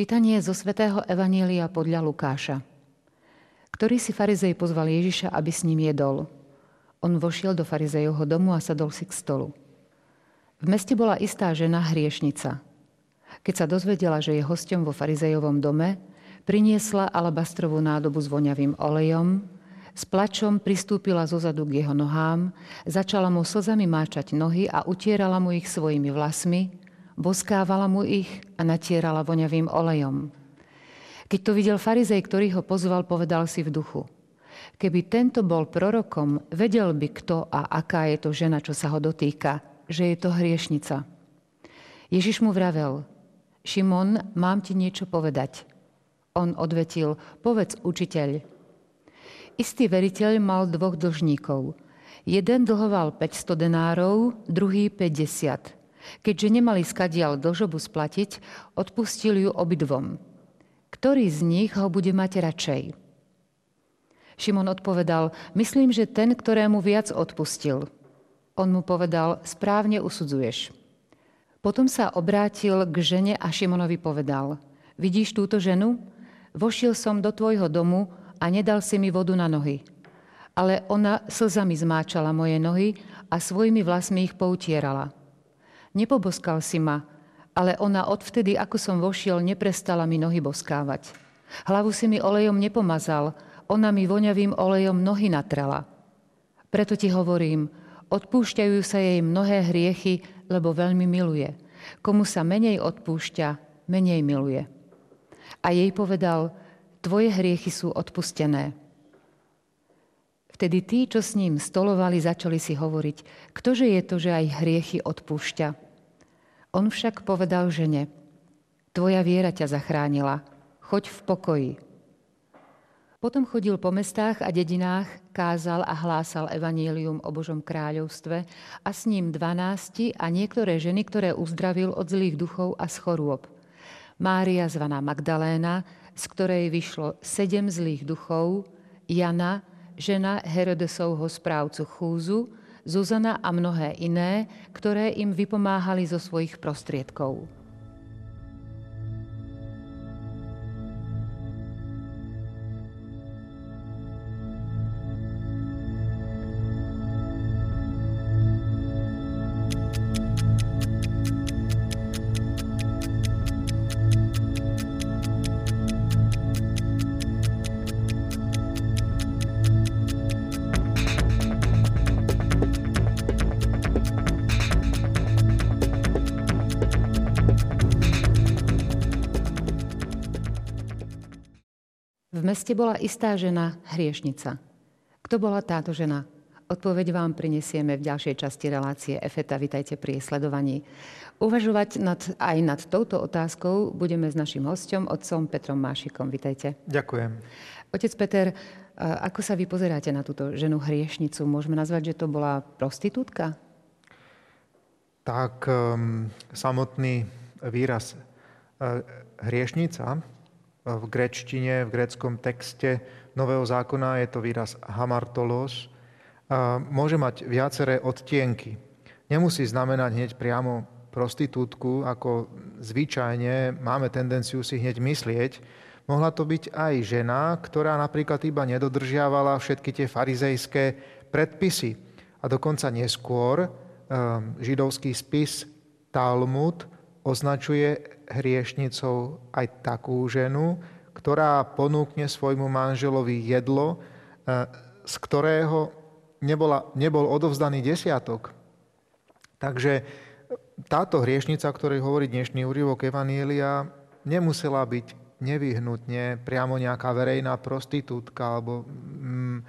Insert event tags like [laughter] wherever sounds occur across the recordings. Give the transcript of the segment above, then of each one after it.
Čítanie zo svätého Evanielia podľa Lukáša. Ktorý si farizej pozval Ježiša, aby s ním jedol. On vošiel do farizejovho domu a sadol si k stolu. V meste bola istá žena hriešnica. Keď sa dozvedela, že je hostom vo farizejovom dome, priniesla alabastrovú nádobu s voňavým olejom, s plačom pristúpila zozadu k jeho nohám, začala mu slzami máčať nohy a utierala mu ich svojimi vlasmi, boskávala mu ich a natierala voňavým olejom. Keď to videl farizej, ktorý ho pozval, povedal si v duchu. Keby tento bol prorokom, vedel by kto a aká je to žena, čo sa ho dotýka, že je to hriešnica. Ježiš mu vravel, Šimon, mám ti niečo povedať. On odvetil, povedz učiteľ. Istý veriteľ mal dvoch dlžníkov. Jeden dlhoval 500 denárov, druhý 50. Keďže nemali skadial dlžobu splatiť, odpustil ju obidvom. Ktorý z nich ho bude mať radšej? Šimon odpovedal, myslím, že ten, ktorému viac odpustil. On mu povedal, správne usudzuješ. Potom sa obrátil k žene a Šimonovi povedal, vidíš túto ženu? Vošiel som do tvojho domu a nedal si mi vodu na nohy. Ale ona slzami zmáčala moje nohy a svojimi vlasmi ich poutierala. Nepoboskal si ma, ale ona odvtedy, ako som vošiel, neprestala mi nohy boskávať. Hlavu si mi olejom nepomazal, ona mi voňavým olejom nohy natrela. Preto ti hovorím, odpúšťajú sa jej mnohé hriechy, lebo veľmi miluje. Komu sa menej odpúšťa, menej miluje. A jej povedal, tvoje hriechy sú odpustené. Vtedy tí, čo s ním stolovali, začali si hovoriť, ktože je to, že aj hriechy odpúšťa. On však povedal žene, tvoja viera ťa zachránila, choď v pokoji. Potom chodil po mestách a dedinách, kázal a hlásal evanílium o Božom kráľovstve a s ním dvanásti a niektoré ženy, ktoré uzdravil od zlých duchov a z chorôb. Mária zvaná Magdaléna, z ktorej vyšlo sedem zlých duchov, Jana, žena Herodesovho správcu Chúzu, Zuzana a mnohé iné, ktoré im vypomáhali zo svojich prostriedkov. V meste bola istá žena, hriešnica. Kto bola táto žena? Odpoveď vám prinesieme v ďalšej časti relácie EFETA. Vitajte pri sledovaní. Uvažovať nad, aj nad touto otázkou budeme s našim hostom, otcom Petrom Mášikom. Vitajte. Ďakujem. Otec Peter, ako sa vy pozeráte na túto ženu hriešnicu? Môžeme nazvať, že to bola prostitútka? Tak um, samotný výraz uh, hriešnica v grečtine, v gréckom texte Nového zákona je to výraz hamartolos. Môže mať viaceré odtienky. Nemusí znamenať hneď priamo prostitútku, ako zvyčajne máme tendenciu si hneď myslieť. Mohla to byť aj žena, ktorá napríklad iba nedodržiavala všetky tie farizejské predpisy. A dokonca neskôr ehm, židovský spis Talmud označuje hriešnicou aj takú ženu, ktorá ponúkne svojmu manželovi jedlo, e, z ktorého nebola, nebol odovzdaný desiatok. Takže táto hriešnica, o ktorej hovorí dnešný úrivok Evanielia, nemusela byť nevyhnutne priamo nejaká verejná prostitútka alebo mm, e,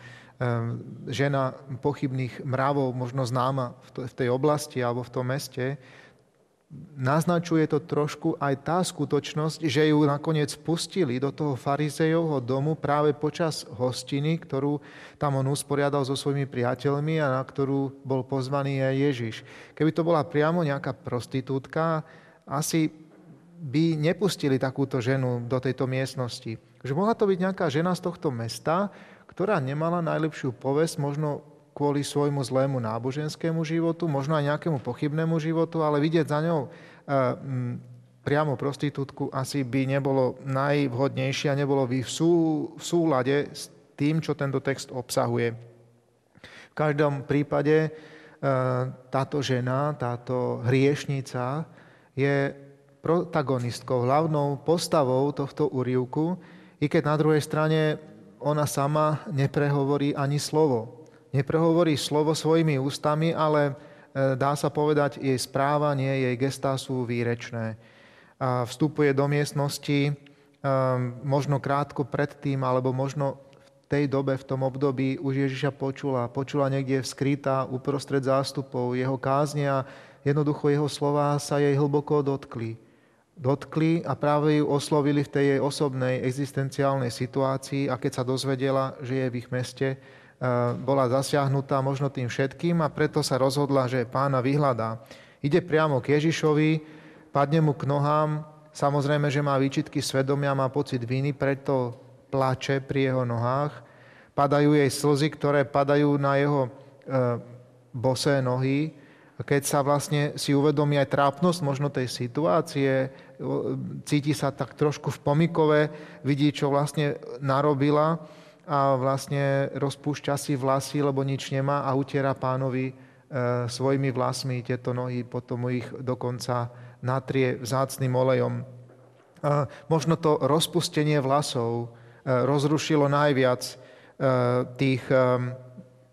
žena pochybných mravov, možno známa v tej oblasti alebo v tom meste naznačuje to trošku aj tá skutočnosť, že ju nakoniec pustili do toho farizejovho domu práve počas hostiny, ktorú tam on usporiadal so svojimi priateľmi a na ktorú bol pozvaný aj Ježiš. Keby to bola priamo nejaká prostitútka, asi by nepustili takúto ženu do tejto miestnosti. Že mohla to byť nejaká žena z tohto mesta, ktorá nemala najlepšiu povesť, možno kvôli svojmu zlému náboženskému životu, možno aj nejakému pochybnému životu, ale vidieť za ňou eh, priamo prostitútku asi by nebolo najvhodnejšie a nebolo by v, sú, v súlade s tým, čo tento text obsahuje. V každom prípade e, táto žena, táto hriešnica je protagonistkou, hlavnou postavou tohto úrivku, i keď na druhej strane ona sama neprehovorí ani slovo. Neprehovorí slovo svojimi ústami, ale e, dá sa povedať, jej správanie, jej gestá sú výrečné vstupuje do miestnosti um, možno krátko predtým, alebo možno v tej dobe, v tom období už Ježiša počula. Počula niekde skrytá uprostred zástupov jeho kázne a jednoducho jeho slova sa jej hlboko dotkli. Dotkli a práve ju oslovili v tej jej osobnej existenciálnej situácii a keď sa dozvedela, že je v ich meste, bola zasiahnutá možno tým všetkým a preto sa rozhodla, že pána vyhľadá. Ide priamo k Ježišovi, padne mu k nohám, samozrejme, že má výčitky svedomia, má pocit viny, preto plače pri jeho nohách. Padajú jej slzy, ktoré padajú na jeho e, bosé nohy. Keď sa vlastne si uvedomí aj trápnosť možno tej situácie, cíti sa tak trošku v pomikove, vidí, čo vlastne narobila a vlastne rozpúšťa si vlasy, lebo nič nemá a utiera pánovi e, svojimi vlasmi tieto nohy, potom ich dokonca natrie vzácným olejom. Možno to rozpustenie vlasov e, rozrušilo najviac e, tých e,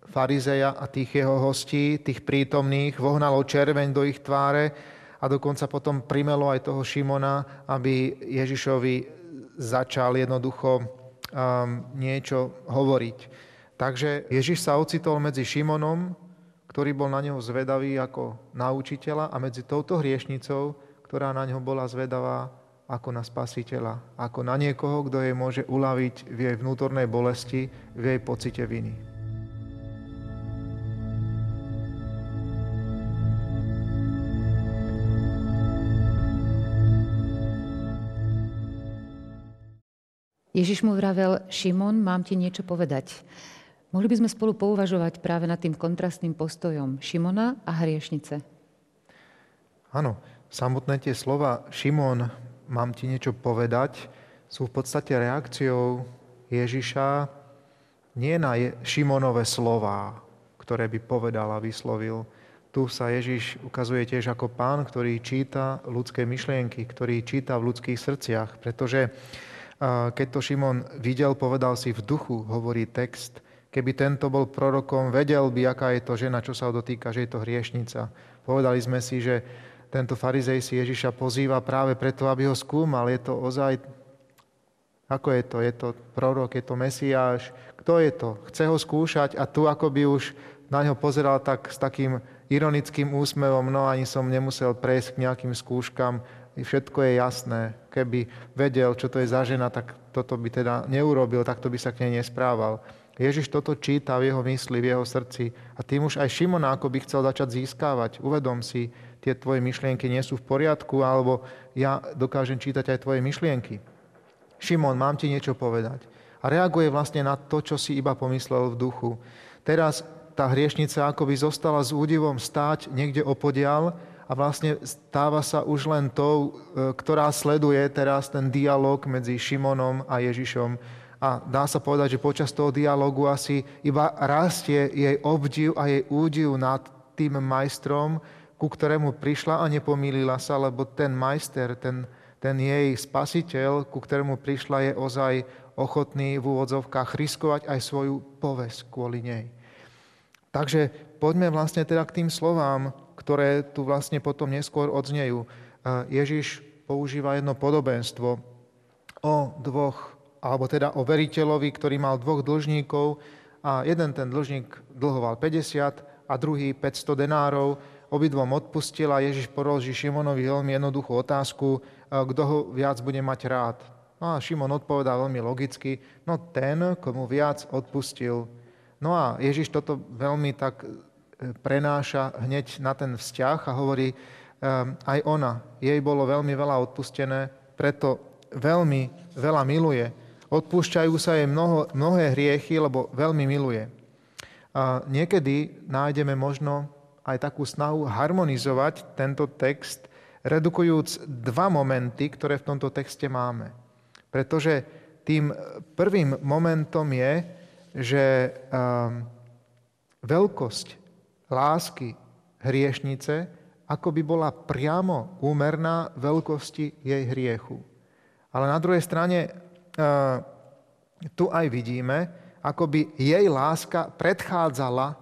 farizeja a tých jeho hostí, tých prítomných, vohnalo červeň do ich tváre a dokonca potom primelo aj toho Šimona, aby Ježišovi začal jednoducho niečo hovoriť. Takže Ježiš sa ocitol medzi Šimonom, ktorý bol na neho zvedavý ako na učiteľa a medzi touto hriešnicou, ktorá na ňo bola zvedavá ako na spasiteľa, ako na niekoho, kto jej môže uľaviť v jej vnútornej bolesti, v jej pocite viny. Ježiš mu vravel, Šimon, mám ti niečo povedať. Mohli by sme spolu pouvažovať práve nad tým kontrastným postojom Šimona a hriešnice. Áno, samotné tie slova Šimon, mám ti niečo povedať, sú v podstate reakciou Ježiša nie na Šimonové slova, ktoré by povedal a vyslovil. Tu sa Ježiš ukazuje tiež ako pán, ktorý číta ľudské myšlienky, ktorý číta v ľudských srdciach, pretože keď to Šimon videl, povedal si v duchu, hovorí text, Keby tento bol prorokom, vedel by, aká je to žena, čo sa ho dotýka, že je to hriešnica. Povedali sme si, že tento farizej si Ježiša pozýva práve preto, aby ho skúmal. Je to ozaj... Ako je to? Je to prorok, je to mesiáš? Kto je to? Chce ho skúšať a tu ako by už na ňo pozeral tak s takým ironickým úsmevom, no ani som nemusel prejsť k nejakým skúškam, všetko je jasné. Keby vedel, čo to je za žena, tak toto by teda neurobil, takto by sa k nej nesprával. Ježiš toto číta v jeho mysli, v jeho srdci a tým už aj Šimona ako by chcel začať získávať. Uvedom si, tie tvoje myšlienky nie sú v poriadku, alebo ja dokážem čítať aj tvoje myšlienky. Šimon, mám ti niečo povedať. A reaguje vlastne na to, čo si iba pomyslel v duchu. Teraz tá hriešnica akoby zostala s údivom stáť niekde opodial a vlastne stáva sa už len tou, e, ktorá sleduje teraz ten dialog medzi Šimonom a Ježišom a dá sa povedať, že počas toho dialogu asi iba rastie jej obdiv a jej údiv nad tým majstrom, ku ktorému prišla a nepomýlila sa, lebo ten majster, ten, ten jej spasiteľ, ku ktorému prišla, je ozaj ochotný v úvodzovkách riskovať aj svoju povesť kvôli nej. Takže poďme vlastne teda k tým slovám, ktoré tu vlastne potom neskôr odznejú. Ježiš používa jedno podobenstvo o dvoch alebo teda o veriteľovi, ktorý mal dvoch dlžníkov a jeden ten dlžník dlhoval 50 a druhý 500 denárov. Obidvom odpustil a Ježiš položí Šimonovi veľmi jednoduchú otázku, e, kto ho viac bude mať rád. No a Šimon odpovedá veľmi logicky, no ten, komu viac odpustil. No a Ježiš toto veľmi tak e, prenáša hneď na ten vzťah a hovorí, e, aj ona, jej bolo veľmi veľa odpustené, preto veľmi veľa miluje. Odpúšťajú sa jej mnoho, mnohé hriechy, lebo veľmi miluje. A niekedy nájdeme možno aj takú snahu harmonizovať tento text redukujúc dva momenty, ktoré v tomto texte máme. Pretože tým prvým momentom je, že veľkosť lásky hriešnice ako by bola priamo úmerná veľkosti jej hriechu. Ale na druhej strane uh, tu aj vidíme, ako by jej láska predchádzala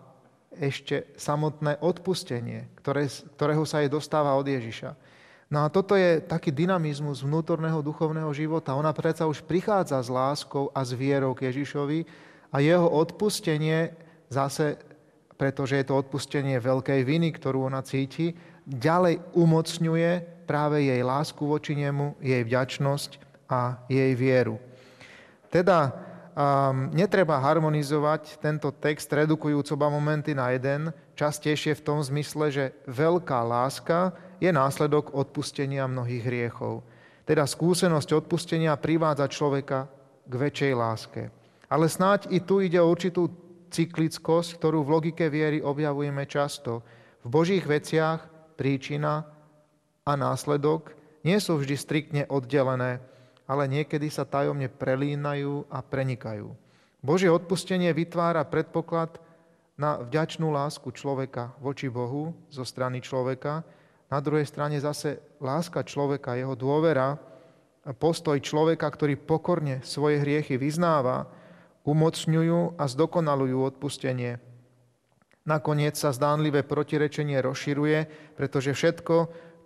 ešte samotné odpustenie, ktoré, ktorého sa jej dostáva od Ježiša. No a toto je taký dynamizmus vnútorného duchovného života. Ona predsa už prichádza s láskou a s vierou k Ježišovi a jeho odpustenie zase, pretože je to odpustenie veľkej viny, ktorú ona cíti, ďalej umocňuje práve jej lásku voči nemu, jej vďačnosť a jej vieru. Teda um, netreba harmonizovať tento text redukujúc oba momenty na jeden, častejšie v tom zmysle, že veľká láska je následok odpustenia mnohých hriechov. Teda skúsenosť odpustenia privádza človeka k väčšej láske. Ale snáď i tu ide o určitú cyklickosť, ktorú v logike viery objavujeme často. V Božích veciach príčina a následok nie sú vždy striktne oddelené, ale niekedy sa tajomne prelínajú a prenikajú. Božie odpustenie vytvára predpoklad na vďačnú lásku človeka voči Bohu zo strany človeka, na druhej strane zase láska človeka, jeho dôvera, postoj človeka, ktorý pokorne svoje hriechy vyznáva, umocňujú a zdokonalujú odpustenie. Nakoniec sa zdánlivé protirečenie rozširuje, pretože všetko,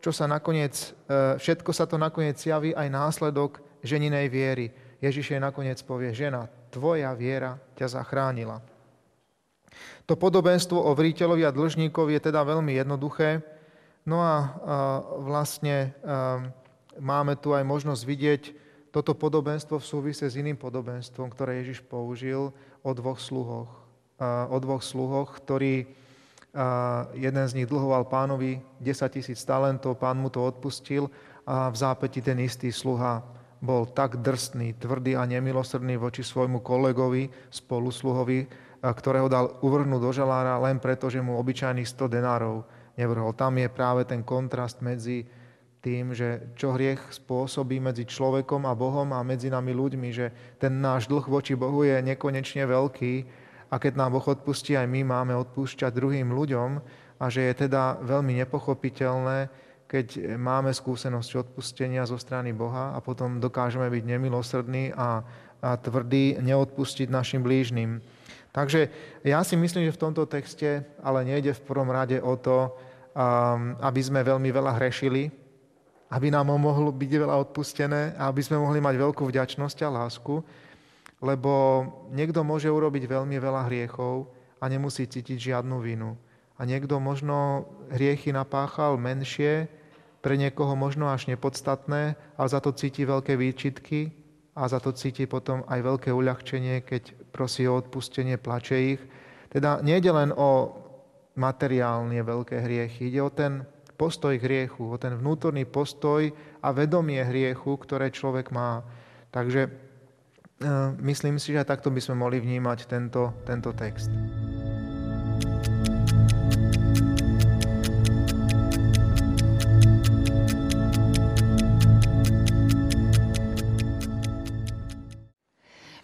čo sa nakoniec, e, všetko sa to nakoniec javí aj následok ženinej viery. Ježiš jej nakoniec povie, žena, tvoja viera ťa zachránila. To podobenstvo o vriteľovi a dlžníkovi je teda veľmi jednoduché. No a, vlastne máme tu aj možnosť vidieť toto podobenstvo v súvise s iným podobenstvom, ktoré Ježiš použil o dvoch sluhoch. O dvoch sluhoch, ktorí jeden z nich dlhoval pánovi 10 tisíc talentov, pán mu to odpustil a v zápäti ten istý sluha bol tak drsný, tvrdý a nemilosrdný voči svojmu kolegovi, spolusluhovi, ktorého dal uvrhnúť do žalára len preto, že mu obyčajných 100 denárov nevrhol. Tam je práve ten kontrast medzi tým, že čo hriech spôsobí medzi človekom a Bohom a medzi nami ľuďmi, že ten náš dlh voči Bohu je nekonečne veľký a keď nám Boh odpustí, aj my máme odpúšťať druhým ľuďom a že je teda veľmi nepochopiteľné, keď máme skúsenosť odpustenia zo strany Boha a potom dokážeme byť nemilosrdní a, a tvrdí, neodpustiť našim blížnym. Takže ja si myslím, že v tomto texte ale nejde v prvom rade o to, um, aby sme veľmi veľa hrešili, aby nám mohlo byť veľa odpustené a aby sme mohli mať veľkú vďačnosť a lásku, lebo niekto môže urobiť veľmi veľa hriechov a nemusí cítiť žiadnu vinu. A niekto možno hriechy napáchal menšie, pre niekoho možno až nepodstatné, ale za to cíti veľké výčitky a za to cíti potom aj veľké uľahčenie, keď prosí o odpustenie, plače ich. Teda nejde len o materiálne veľké hriechy, ide o ten postoj k hriechu, o ten vnútorný postoj a vedomie hriechu, ktoré človek má. Takže e, myslím si, že takto by sme mohli vnímať tento, tento text.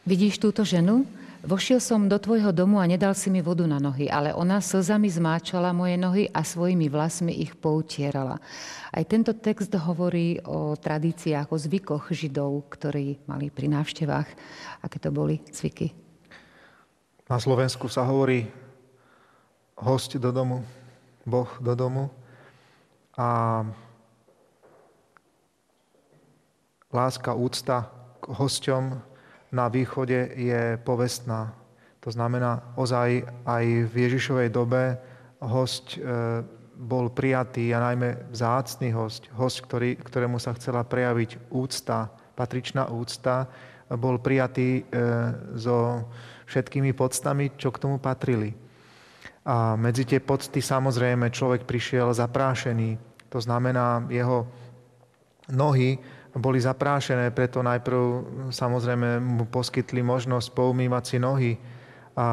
Vidíš túto ženu? Vošiel som do tvojho domu a nedal si mi vodu na nohy, ale ona slzami zmáčala moje nohy a svojimi vlasmi ich poutierala. Aj tento text hovorí o tradíciách, o zvykoch Židov, ktorí mali pri návštevách. Aké to boli zvyky? Na Slovensku sa hovorí host do domu, Boh do domu. A láska, úcta k hosťom na východe je povestná. To znamená, ozaj aj v Ježišovej dobe host e, bol prijatý a najmä vzácný host, host, ktorý, ktorému sa chcela prejaviť úcta, patričná úcta, bol prijatý e, so všetkými podstami, čo k tomu patrili. A medzi tie pocty samozrejme človek prišiel zaprášený. To znamená, jeho nohy boli zaprášené, preto najprv samozrejme mu poskytli možnosť poumývať si nohy. A, a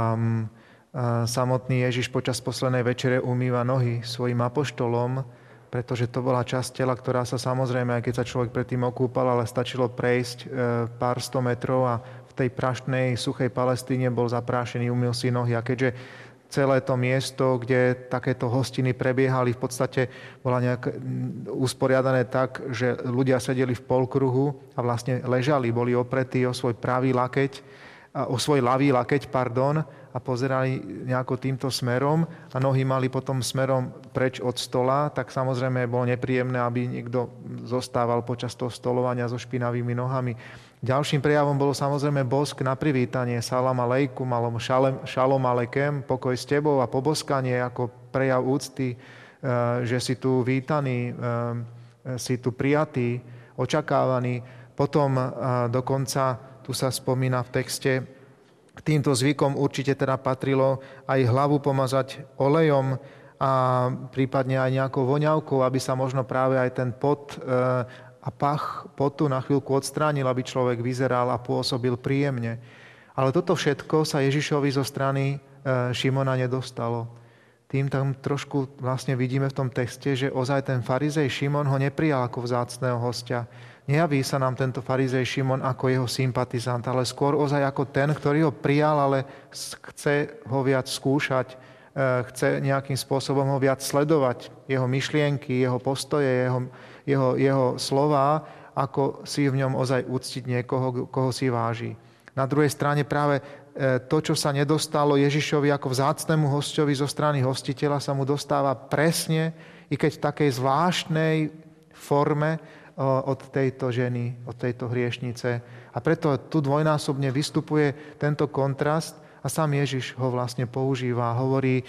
samotný Ježiš počas poslednej večere umýva nohy svojim apoštolom, pretože to bola časť tela, ktorá sa samozrejme, aj keď sa človek predtým okúpal, ale stačilo prejsť e, pár sto metrov a v tej prašnej, suchej Palestíne bol zaprášený, umil si nohy. A keďže celé to miesto, kde takéto hostiny prebiehali, v podstate bola nejak usporiadané tak, že ľudia sedeli v polkruhu a vlastne ležali, boli opretí o svoj pravý lakeť, o svoj ľavý lakeť, pardon, a pozerali nejako týmto smerom a nohy mali potom smerom preč od stola, tak samozrejme bolo nepríjemné, aby niekto zostával počas toho stolovania so špinavými nohami. Ďalším prejavom bolo samozrejme bosk na privítanie, salam aleikum, alebo šalom alekem, pokoj s tebou a poboskanie ako prejav úcty, e, že si tu vítaný, e, si tu prijatý, očakávaný. Potom e, dokonca, tu sa spomína v texte, k týmto zvykom určite teda patrilo aj hlavu pomazať olejom a prípadne aj nejakou voňavkou, aby sa možno práve aj ten pot e, a pach potu na chvíľku odstránil, aby človek vyzeral a pôsobil príjemne. Ale toto všetko sa Ježišovi zo strany e, Šimona nedostalo. Tým tam trošku vlastne vidíme v tom texte, že ozaj ten farizej Šimon ho neprijal ako vzácného hostia, Nejaví sa nám tento farizej Šimon ako jeho sympatizant, ale skôr ozaj ako ten, ktorý ho prijal, ale chce ho viac skúšať, e, chce nejakým spôsobom ho viac sledovať, jeho myšlienky, jeho postoje, jeho, jeho, jeho slova, ako si v ňom ozaj úctiť niekoho, koho si váži. Na druhej strane práve e, to, čo sa nedostalo Ježišovi ako vzácnemu hostovi zo strany hostiteľa, sa mu dostáva presne, i keď v takej zvláštnej forme, od tejto ženy, od tejto hriešnice. A preto tu dvojnásobne vystupuje tento kontrast a sám Ježiš ho vlastne používa. Hovorí e,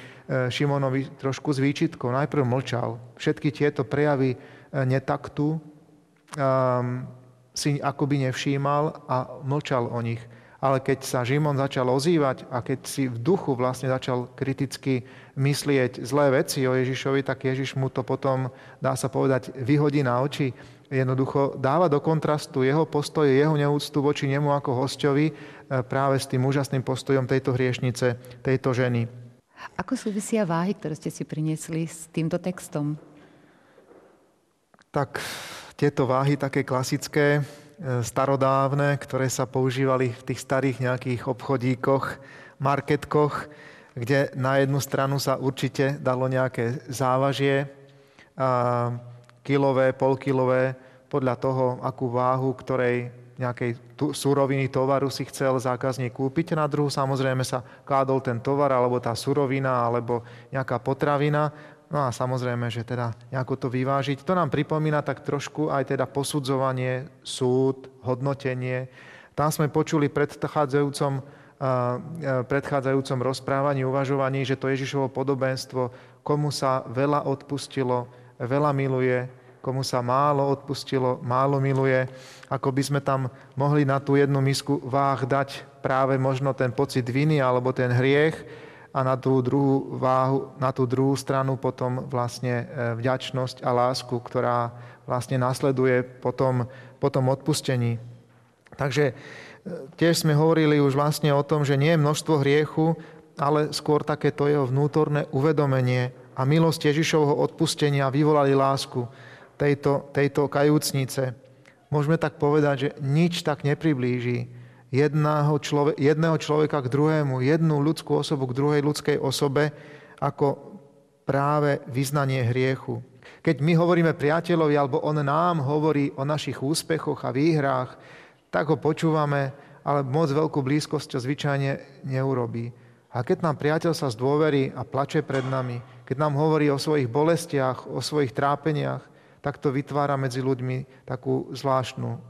Šimonovi trošku s výčitkou. Najprv mlčal. Všetky tieto prejavy e, netaktu um, si akoby nevšímal a mlčal o nich. Ale keď sa Žimon začal ozývať a keď si v duchu vlastne začal kriticky myslieť zlé veci o Ježišovi, tak Ježiš mu to potom, dá sa povedať, vyhodí na oči jednoducho dáva do kontrastu jeho postoje, jeho neúctu voči nemu ako hostovi e, práve s tým úžasným postojom tejto hriešnice, tejto ženy. Ako súvisia váhy, ktoré ste si priniesli s týmto textom? Tak tieto váhy také klasické, e, starodávne, ktoré sa používali v tých starých nejakých obchodíkoch, marketkoch, kde na jednu stranu sa určite dalo nejaké závažie, kilové, polkilové, podľa toho, akú váhu ktorej nejakej suroviny tovaru si chcel zákazník kúpiť. Na druhu samozrejme sa kládol ten tovar, alebo tá surovina, alebo nejaká potravina. No a samozrejme, že teda nejako to vyvážiť. To nám pripomína tak trošku aj teda posudzovanie, súd, hodnotenie. Tam sme počuli predchádzajúcom, predchádzajúcom rozprávaní, uvažovaní, že to Ježišovo podobenstvo, komu sa veľa odpustilo, veľa miluje, komu sa málo odpustilo, málo miluje, ako by sme tam mohli na tú jednu misku váh dať práve možno ten pocit viny alebo ten hriech a na tú druhú váhu, na tú druhú stranu potom vlastne e, vďačnosť a lásku, ktorá vlastne nasleduje potom, potom odpustení. Takže e, tiež sme hovorili už vlastne o tom, že nie je množstvo hriechu, ale skôr takéto jeho vnútorné uvedomenie a milosť Ježišovho odpustenia vyvolali lásku tejto, tejto kajúcnice. Môžeme tak povedať, že nič tak nepriblíži jedného, človek, jedného človeka k druhému, jednu ľudskú osobu k druhej ľudskej osobe, ako práve vyznanie hriechu. Keď my hovoríme priateľovi, alebo on nám hovorí o našich úspechoch a výhrách, tak ho počúvame, ale moc veľkú blízkosť zvyčajne neurobí. A keď nám priateľ sa zdôverí a plače pred nami, keď nám hovorí o svojich bolestiach, o svojich trápeniach, tak to vytvára medzi ľuďmi takú zvláštnu, eh,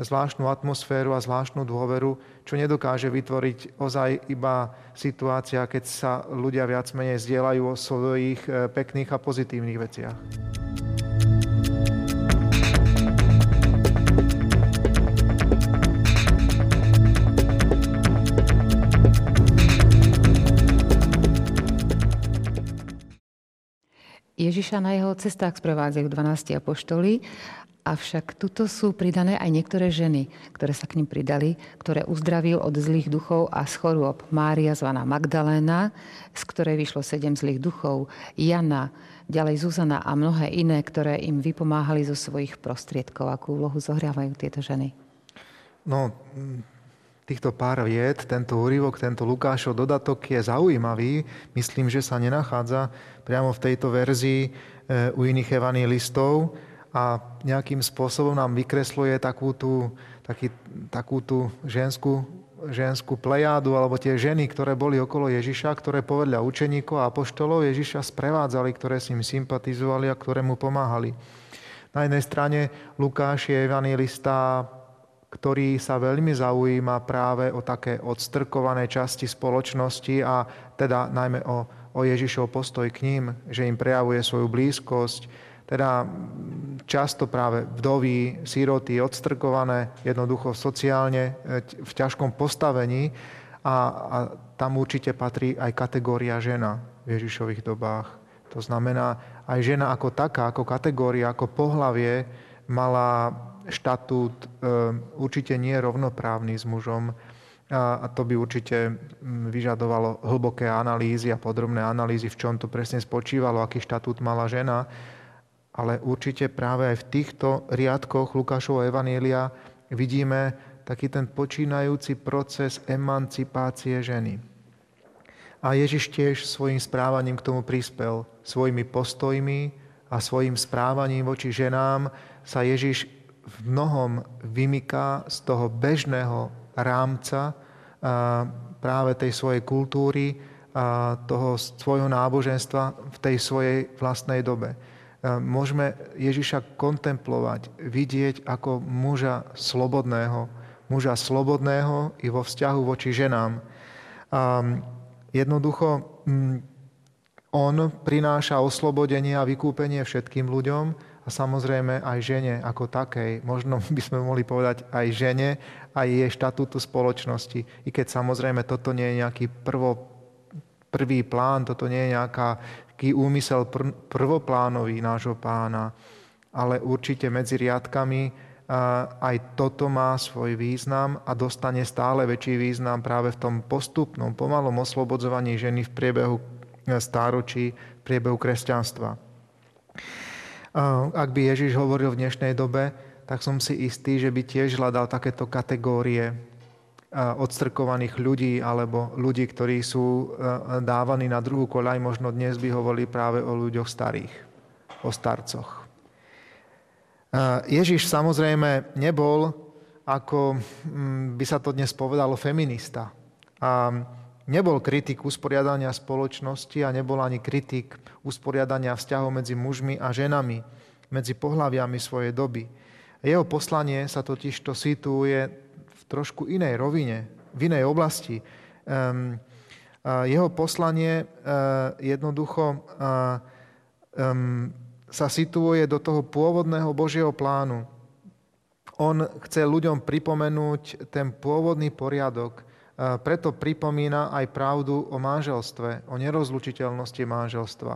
zvláštnu atmosféru a zvláštnu dôveru, čo nedokáže vytvoriť ozaj iba situácia, keď sa ľudia viac menej zdieľajú o svojich eh, pekných a pozitívnych veciach. Ježiša na jeho cestách sprevádzajú 12 apoštoli a Avšak tuto sú pridané aj niektoré ženy, ktoré sa k ním pridali, ktoré uzdravil od zlých duchov a z chorôb. Mária zvaná Magdaléna, z ktorej vyšlo sedem zlých duchov, Jana, ďalej Zuzana a mnohé iné, ktoré im vypomáhali zo svojich prostriedkov. Akú úlohu zohrávajú tieto ženy? No, týchto pár vied, tento úryvok, tento Lukášov dodatok je zaujímavý. Myslím, že sa nenachádza priamo v tejto verzii eh, u iných evangelistov a nejakým spôsobom nám vykresluje takú tú, taký, takú tú ženskú, ženskú plejádu alebo tie ženy, ktoré boli okolo Ježiša, ktoré povedľa učeníkov a apoštolov Ježiša sprevádzali, ktoré s ním sympatizovali a ktoré mu pomáhali. Na jednej strane Lukáš je evangelista, ktorý sa veľmi zaujíma práve o také odstrkované časti spoločnosti a teda najmä o, o Ježišov postoj k ním, že im prejavuje svoju blízkosť, teda často práve vdovy, síroty, odstrkované, jednoducho sociálne e, v ťažkom postavení. A, a tam určite patrí aj kategória žena v Ježišových dobách. To znamená, aj žena ako taká, ako kategória, ako pohlavie mala štatút e, určite nie rovnoprávny s mužom. A to by určite vyžadovalo hlboké analýzy a podrobné analýzy, v čom to presne spočívalo, aký štatút mala žena ale určite práve aj v týchto riadkoch Lukášovho Evanielia vidíme taký ten počínajúci proces emancipácie ženy. A Ježiš tiež svojim správaním k tomu prispel. Svojimi postojmi a svojim správaním voči ženám sa Ježiš v mnohom vymyká z toho bežného rámca práve tej svojej kultúry a toho svojho náboženstva v tej svojej vlastnej dobe môžeme Ježiša kontemplovať, vidieť ako muža slobodného, muža slobodného i vo vzťahu voči ženám. A jednoducho mm, on prináša oslobodenie a vykúpenie všetkým ľuďom a samozrejme aj žene ako takej. Možno [laughs] by sme mohli povedať aj žene, aj jej štatútu spoločnosti. I keď samozrejme toto nie je nejaký prvo, prvý plán, toto nie je nejaká taký úmysel pr- prvoplánový nášho pána, ale určite medzi riadkami aj toto má svoj význam a dostane stále väčší význam práve v tom postupnom, pomalom oslobodzovaní ženy v priebehu e, stáročí, v priebehu kresťanstva. Ak by Ježiš hovoril v dnešnej dobe, tak som si istý, že by tiež hľadal takéto kategórie odstrkovaných ľudí alebo ľudí, ktorí sú dávaní na druhú koľaj, možno dnes by hovorili práve o ľuďoch starých, o starcoch. Ježiš samozrejme nebol, ako mm, by sa to dnes povedalo, feminista. A nebol kritik usporiadania spoločnosti a nebol ani kritik usporiadania vzťahov medzi mužmi a ženami, medzi pohľaviami svojej doby. Jeho poslanie sa totiž to situuje trošku inej rovine, v inej oblasti. Um, jeho poslanie uh, jednoducho um, sa situuje do toho pôvodného Božieho plánu. On chce ľuďom pripomenúť ten pôvodný poriadok, uh, preto pripomína aj pravdu o manželstve, o nerozlučiteľnosti manželstva.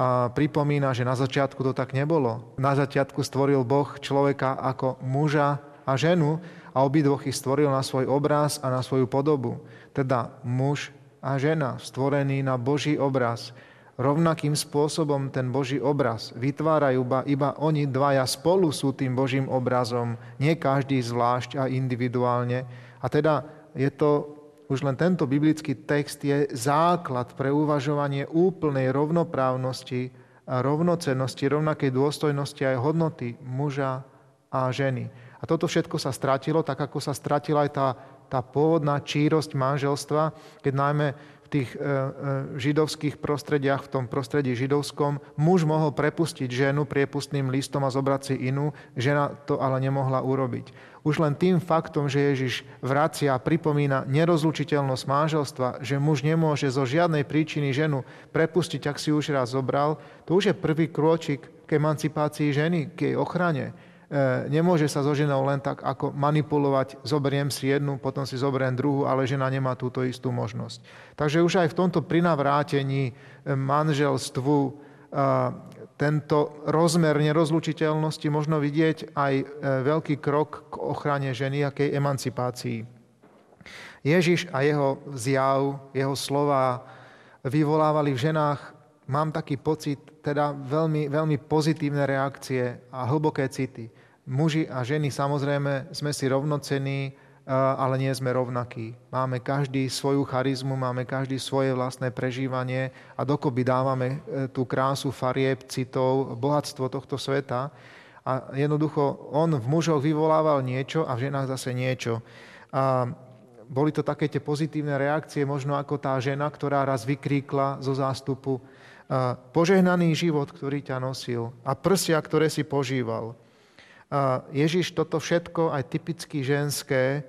A pripomína, že na začiatku to tak nebolo. Na začiatku stvoril Boh človeka ako muža a ženu a obidvoch ich stvoril na svoj obraz a na svoju podobu. Teda muž a žena, stvorení na Boží obraz. Rovnakým spôsobom ten Boží obraz vytvárajú iba, iba oni dvaja spolu sú tým Božím obrazom, nie každý zvlášť a individuálne. A teda je to, už len tento biblický text je základ pre uvažovanie úplnej rovnoprávnosti a rovnocennosti, rovnakej dôstojnosti aj hodnoty muža a ženy. A toto všetko sa stratilo, tak ako sa stratila aj tá, tá pôvodná čírosť manželstva, keď najmä v tých e, e, židovských prostrediach, v tom prostredí židovskom, muž mohol prepustiť ženu priepustným listom a zobrať si inú, žena to ale nemohla urobiť. Už len tým faktom, že Ježiš vracia a pripomína nerozlučiteľnosť manželstva, že muž nemôže zo žiadnej príčiny ženu prepustiť, ak si už raz zobral, to už je prvý krôčik k emancipácii ženy, k jej ochrane nemôže sa so ženou len tak ako manipulovať, zoberiem si jednu, potom si zoberiem druhú, ale žena nemá túto istú možnosť. Takže už aj v tomto prinavrátení e, manželstvu e, tento rozmer nerozlučiteľnosti možno vidieť aj e, veľký krok k ochrane ženy a k emancipácii. Ježiš a jeho zjav, jeho slova vyvolávali v ženách, mám taký pocit, teda veľmi, veľmi pozitívne reakcie a hlboké city. Muži a ženy samozrejme sme si rovnocení, ale nie sme rovnakí. Máme každý svoju charizmu, máme každý svoje vlastné prežívanie a dokopy dávame e, tú krásu farieb, citov, bohatstvo tohto sveta. A jednoducho on v mužoch vyvolával niečo a v ženách zase niečo. A boli to také tie pozitívne reakcie, možno ako tá žena, ktorá raz vykríkla zo zástupu požehnaný život, ktorý ťa nosil a prsia, ktoré si požíval. Ježiš toto všetko, aj typicky ženské,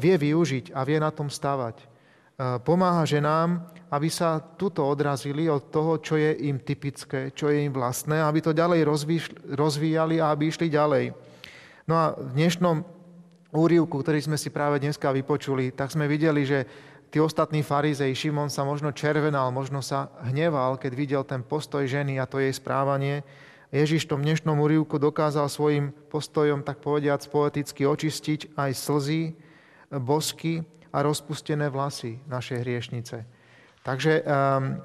vie využiť a vie na tom stavať. Pomáha ženám, aby sa tuto odrazili od toho, čo je im typické, čo je im vlastné, aby to ďalej rozvíjali a aby išli ďalej. No a v dnešnom úrivku, ktorý sme si práve dneska vypočuli, tak sme videli, že tí ostatní farizej, Šimon sa možno červenal, možno sa hneval, keď videl ten postoj ženy a to jej správanie. Ježiš v tom dnešnom úrivku dokázal svojim postojom, tak povediac, poeticky očistiť aj slzy, bosky a rozpustené vlasy našej hriešnice. Takže um,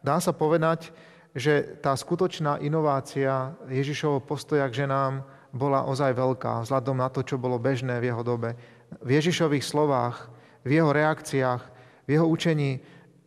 dá sa povedať, že tá skutočná inovácia Ježišovho postoja k ženám bola ozaj veľká, vzhľadom na to, čo bolo bežné v jeho dobe. V Ježišových slovách, v jeho reakciách, v jeho učení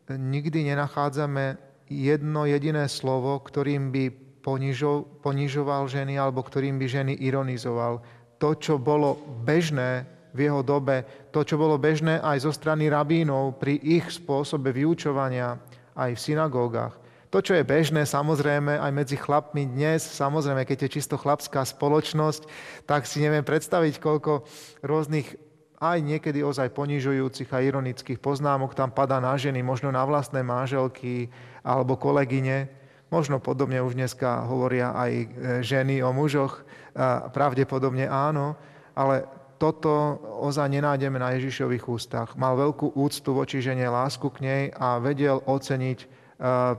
nikdy nenachádzame jedno jediné slovo, ktorým by ponižo, ponižoval ženy alebo ktorým by ženy ironizoval. To, čo bolo bežné v jeho dobe, to, čo bolo bežné aj zo strany rabínov pri ich spôsobe vyučovania aj v synagógach. To, čo je bežné samozrejme aj medzi chlapmi dnes, samozrejme, keď je čisto chlapská spoločnosť, tak si neviem predstaviť, koľko rôznych aj niekedy ozaj ponižujúcich a ironických poznámok tam padá na ženy, možno na vlastné manželky alebo kolegyne. Možno podobne už dneska hovoria aj e, ženy o mužoch, pravdepodobne áno, ale toto ozaj nenájdeme na Ježišových ústach. Mal veľkú úctu voči žene, lásku k nej a vedel oceniť e,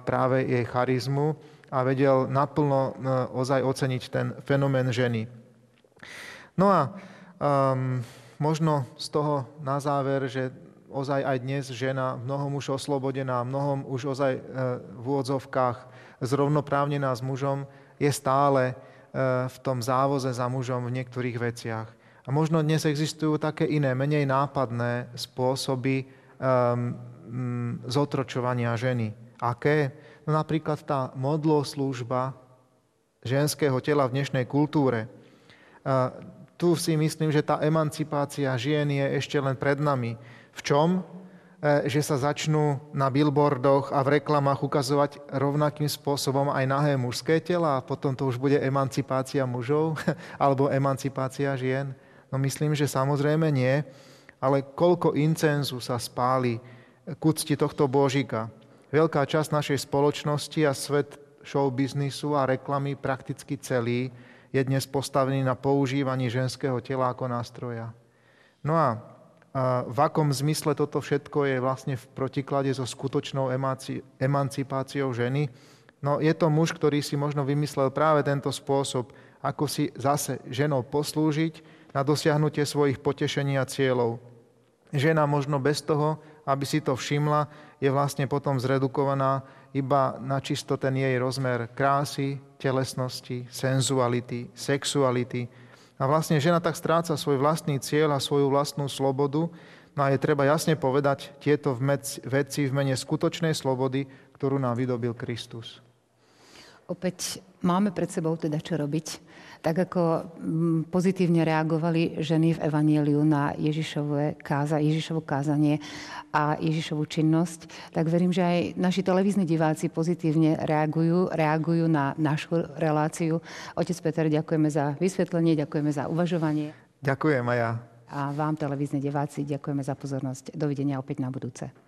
práve jej charizmu a vedel naplno e, ozaj oceniť ten fenomén ženy. No a um, možno z toho na záver, že ozaj aj dnes žena mnohom už oslobodená, mnohom už ozaj v úvodzovkách zrovnoprávnená s mužom, je stále e, v tom závoze za mužom v niektorých veciach. A možno dnes existujú také iné, menej nápadné spôsoby um, zotročovania ženy. Aké? No napríklad tá modloslúžba ženského tela v dnešnej kultúre. Uh, tu si myslím, že tá emancipácia žien je ešte len pred nami. V čom? E, že sa začnú na billboardoch a v reklamách ukazovať rovnakým spôsobom aj nahé mužské tela a potom to už bude emancipácia mužov [laughs] alebo emancipácia žien? No myslím, že samozrejme nie, ale koľko incenzu sa spáli k úcti tohto božika. Veľká časť našej spoločnosti a svet showbiznisu a reklamy prakticky celý je dnes postavený na používaní ženského tela ako nástroja. No a v akom zmysle toto všetko je vlastne v protiklade so skutočnou emancipáciou ženy. No je to muž, ktorý si možno vymyslel práve tento spôsob, ako si zase ženou poslúžiť na dosiahnutie svojich potešení a cieľov. Žena možno bez toho, aby si to všimla, je vlastne potom zredukovaná iba na čisto ten jej rozmer krásy, telesnosti, senzuality, sexuality, a vlastne žena tak stráca svoj vlastný cieľ a svoju vlastnú slobodu. No a je treba jasne povedať tieto veci v mene skutočnej slobody, ktorú nám vydobil Kristus. Opäť máme pred sebou teda čo robiť. Tak ako mm, pozitívne reagovali ženy v Evanieliu na Ježišové káza, Ježišovo kázanie a Ježišovú činnosť, tak verím, že aj naši televízni diváci pozitívne reagujú, reagujú na našu reláciu. Otec Peter, ďakujeme za vysvetlenie, ďakujeme za uvažovanie. Ďakujem aj ja. A vám, televízni diváci, ďakujeme za pozornosť. Dovidenia opäť na budúce.